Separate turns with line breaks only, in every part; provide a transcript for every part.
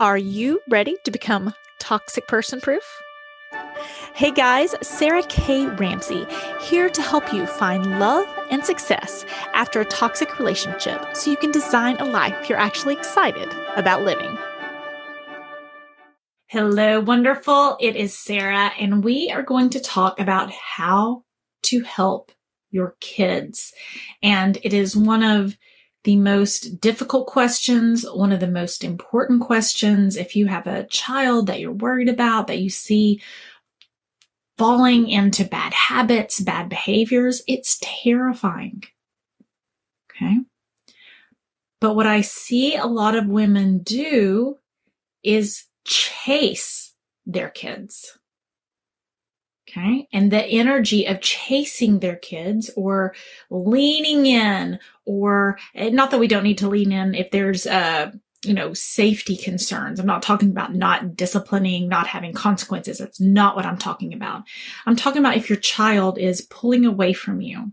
Are you ready to become toxic person proof? Hey guys, Sarah K. Ramsey here to help you find love and success after a toxic relationship so you can design a life you're actually excited about living. Hello, wonderful. It is Sarah, and we are going to talk about how to help your kids. And it is one of the most difficult questions, one of the most important questions. If you have a child that you're worried about, that you see falling into bad habits, bad behaviors, it's terrifying. Okay. But what I see a lot of women do is chase their kids. Okay. And the energy of chasing their kids or leaning in or not that we don't need to lean in if there's uh you know, safety concerns. I'm not talking about not disciplining, not having consequences. That's not what I'm talking about. I'm talking about if your child is pulling away from you.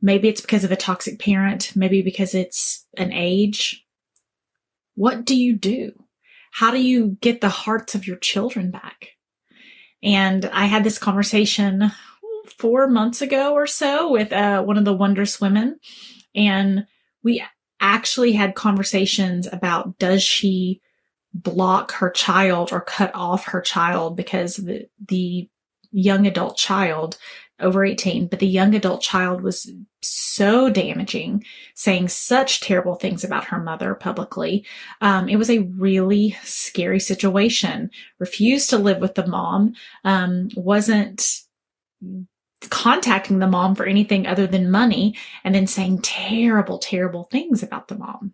Maybe it's because of a toxic parent. Maybe because it's an age. What do you do? How do you get the hearts of your children back? And I had this conversation four months ago or so with uh, one of the wondrous women. And we actually had conversations about does she block her child or cut off her child because the, the young adult child over 18, but the young adult child was so damaging, saying such terrible things about her mother publicly. Um, it was a really scary situation. Refused to live with the mom, um, wasn't contacting the mom for anything other than money, and then saying terrible, terrible things about the mom.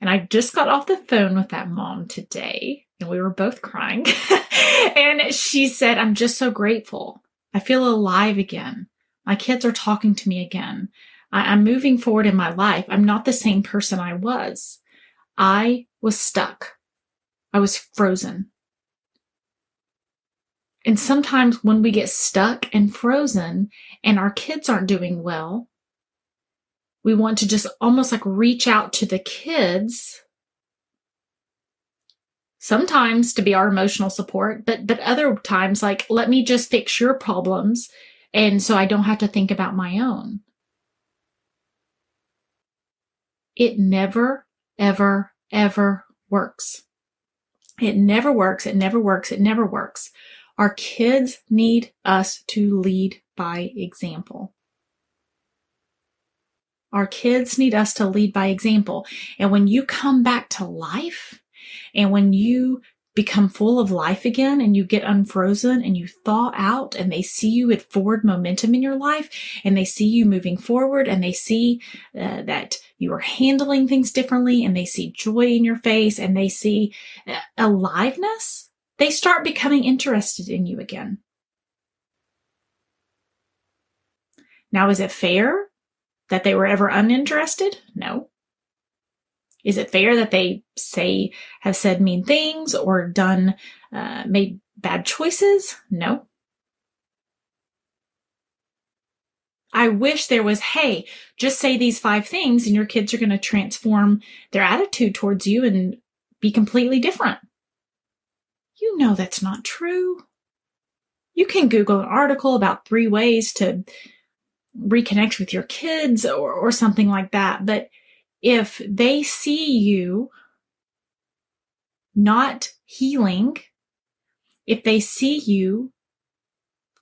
And I just got off the phone with that mom today and we were both crying. and she said, I'm just so grateful. I feel alive again. My kids are talking to me again. I- am moving forward in my life. I'm not the same person I was. I was stuck. I was frozen. And sometimes when we get stuck and frozen and our kids aren't doing well, we want to just almost like reach out to the kids sometimes to be our emotional support, but but other times like let me just fix your problems and so I don't have to think about my own. It never ever ever works. It never works. It never works. It never works. Our kids need us to lead by example. Our kids need us to lead by example. And when you come back to life, and when you become full of life again and you get unfrozen and you thaw out and they see you at forward momentum in your life and they see you moving forward and they see uh, that you are handling things differently and they see joy in your face and they see uh, aliveness, they start becoming interested in you again. Now, is it fair that they were ever uninterested? No. Is it fair that they say, have said mean things or done, uh, made bad choices? No. I wish there was, hey, just say these five things and your kids are going to transform their attitude towards you and be completely different. You know that's not true. You can Google an article about three ways to reconnect with your kids or, or something like that, but if they see you not healing, if they see you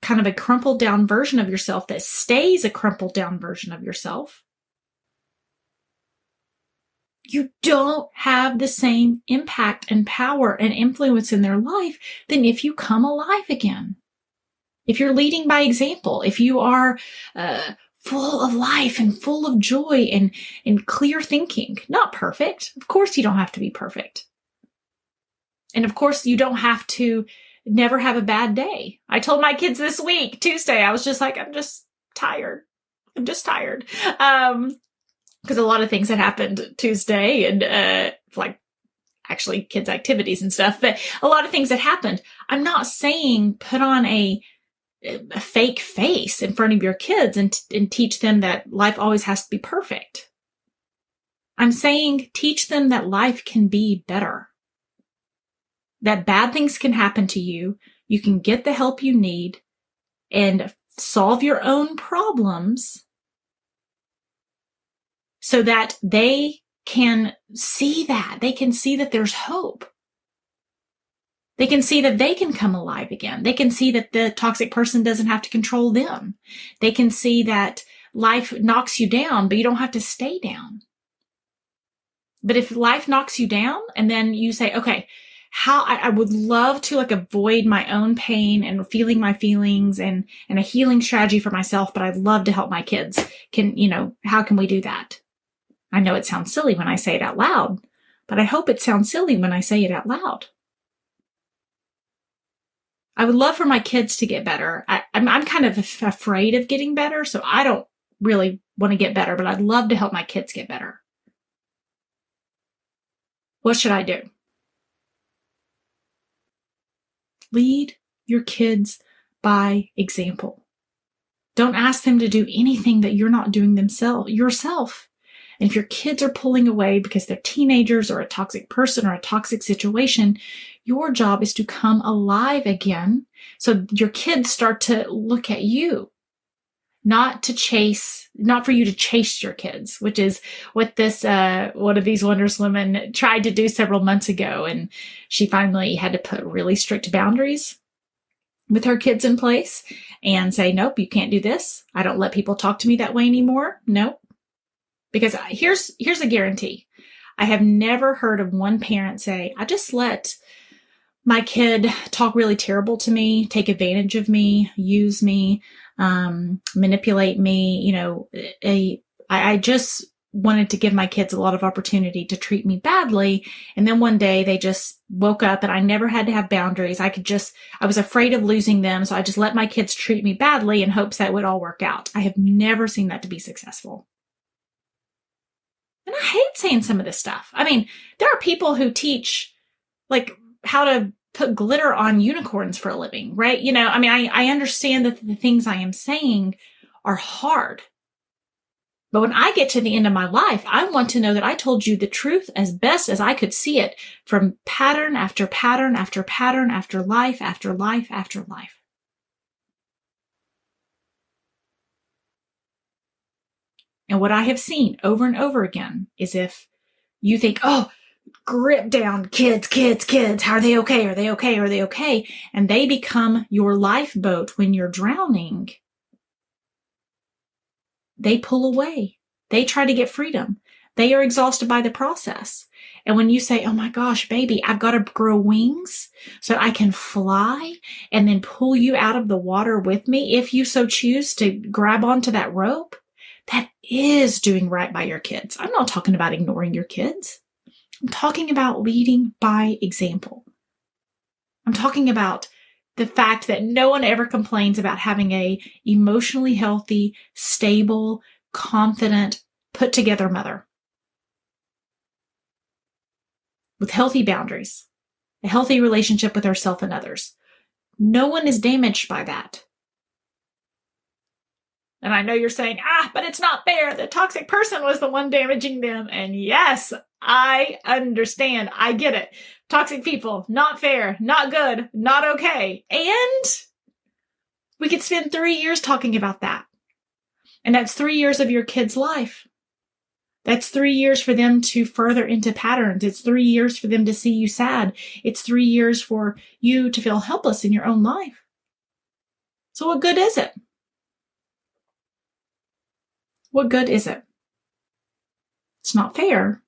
kind of a crumpled down version of yourself that stays a crumpled down version of yourself, you don't have the same impact and power and influence in their life than if you come alive again. If you're leading by example, if you are uh, full of life and full of joy and, and clear thinking. Not perfect. Of course, you don't have to be perfect. And of course, you don't have to never have a bad day. I told my kids this week, Tuesday, I was just like, I'm just tired. I'm just tired. Um, because a lot of things had happened Tuesday and, uh, like actually kids activities and stuff, but a lot of things that happened. I'm not saying put on a a fake face in front of your kids and, and teach them that life always has to be perfect. I'm saying teach them that life can be better. That bad things can happen to you. You can get the help you need and solve your own problems so that they can see that. They can see that there's hope. They can see that they can come alive again. They can see that the toxic person doesn't have to control them. They can see that life knocks you down, but you don't have to stay down. But if life knocks you down and then you say, okay, how I, I, would love to like avoid my own pain and feeling my feelings and, and a healing strategy for myself, but I'd love to help my kids. Can, you know, how can we do that? I know it sounds silly when I say it out loud, but I hope it sounds silly when I say it out loud. I would love for my kids to get better. I, I'm, I'm kind of afraid of getting better, so I don't really want to get better, but I'd love to help my kids get better. What should I do? Lead your kids by example. Don't ask them to do anything that you're not doing themselves yourself. And if your kids are pulling away because they're teenagers or a toxic person or a toxic situation, your job is to come alive again. So your kids start to look at you not to chase, not for you to chase your kids, which is what this, uh, one of these wondrous women tried to do several months ago. And she finally had to put really strict boundaries with her kids in place and say, nope, you can't do this. I don't let people talk to me that way anymore. Nope. Because here's, here's a guarantee. I have never heard of one parent say, I just let my kid talk really terrible to me, take advantage of me, use me um, manipulate me. You know, a, I, I just wanted to give my kids a lot of opportunity to treat me badly. And then one day they just woke up and I never had to have boundaries. I could just, I was afraid of losing them. So I just let my kids treat me badly in hopes that would all work out. I have never seen that to be successful. And I hate saying some of this stuff. I mean, there are people who teach like how to put glitter on unicorns for a living, right? You know, I mean, I, I understand that the things I am saying are hard. But when I get to the end of my life, I want to know that I told you the truth as best as I could see it from pattern after pattern after pattern after life after life after life. And what I have seen over and over again is if you think, oh, grip down kids, kids, kids. How are they okay? Are they okay? Are they okay? And they become your lifeboat when you're drowning. They pull away. They try to get freedom. They are exhausted by the process. And when you say, Oh my gosh, baby, I've got to grow wings so I can fly and then pull you out of the water with me if you so choose to grab onto that rope, that is doing right by your kids. I'm not talking about ignoring your kids. I'm talking about leading by example. I'm talking about the fact that no one ever complains about having a emotionally healthy, stable, confident, put together mother with healthy boundaries, a healthy relationship with herself and others. No one is damaged by that. And I know you're saying, ah, but it's not fair. The toxic person was the one damaging them. And yes, I understand. I get it. Toxic people, not fair, not good, not okay. And we could spend three years talking about that. And that's three years of your kid's life. That's three years for them to further into patterns. It's three years for them to see you sad. It's three years for you to feel helpless in your own life. So what good is it? What good is it? It's not fair.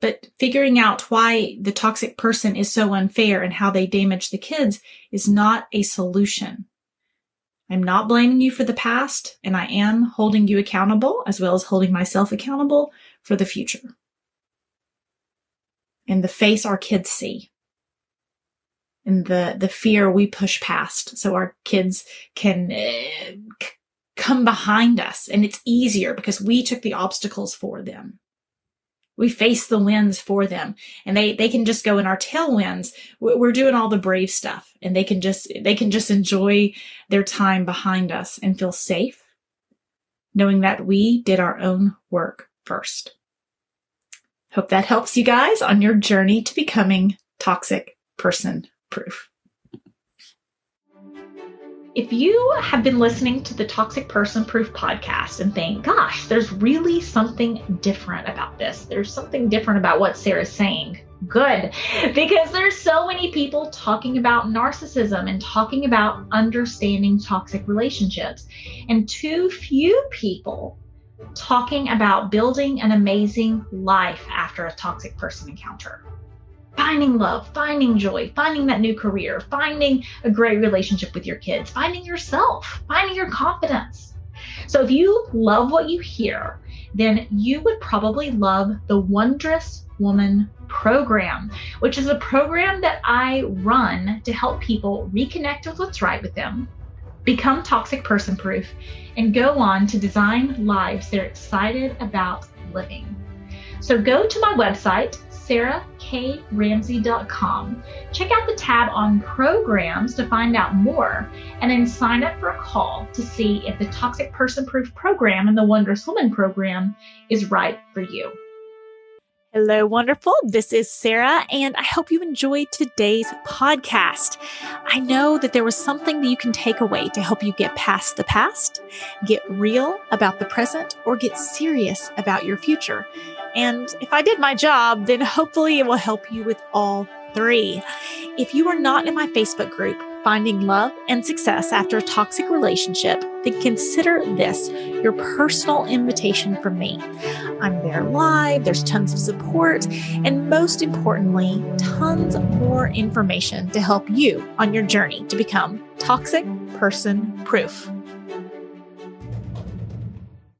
But figuring out why the toxic person is so unfair and how they damage the kids is not a solution. I'm not blaming you for the past, and I am holding you accountable as well as holding myself accountable for the future. And the face our kids see. And the, the fear we push past so our kids can uh, come behind us and it's easier because we took the obstacles for them. We face the winds for them and they, they can just go in our tailwinds. We're doing all the brave stuff and they can just, they can just enjoy their time behind us and feel safe knowing that we did our own work first. Hope that helps you guys on your journey to becoming toxic person proof. If you have been listening to the Toxic Person Proof podcast and think, gosh, there's really something different about this, there's something different about what Sarah's saying, good. Because there's so many people talking about narcissism and talking about understanding toxic relationships, and too few people talking about building an amazing life after a toxic person encounter finding love, finding joy, finding that new career, finding a great relationship with your kids, finding yourself, finding your confidence. So if you love what you hear, then you would probably love the Wondrous Woman program, which is a program that I run to help people reconnect with what's right with them, become toxic person proof, and go on to design lives they're excited about living. So go to my website, sarahkramsey.com. Check out the tab on programs to find out more, and then sign up for a call to see if the Toxic Person Proof program and the Wondrous Woman program is right for you. Hello, wonderful. This is Sarah, and I hope you enjoyed today's podcast. I know that there was something that you can take away to help you get past the past, get real about the present, or get serious about your future. And if I did my job, then hopefully it will help you with all three. If you are not in my Facebook group, Finding Love and Success After a Toxic Relationship, then consider this your personal invitation from me. I'm there live, there's tons of support, and most importantly, tons more information to help you on your journey to become toxic person proof.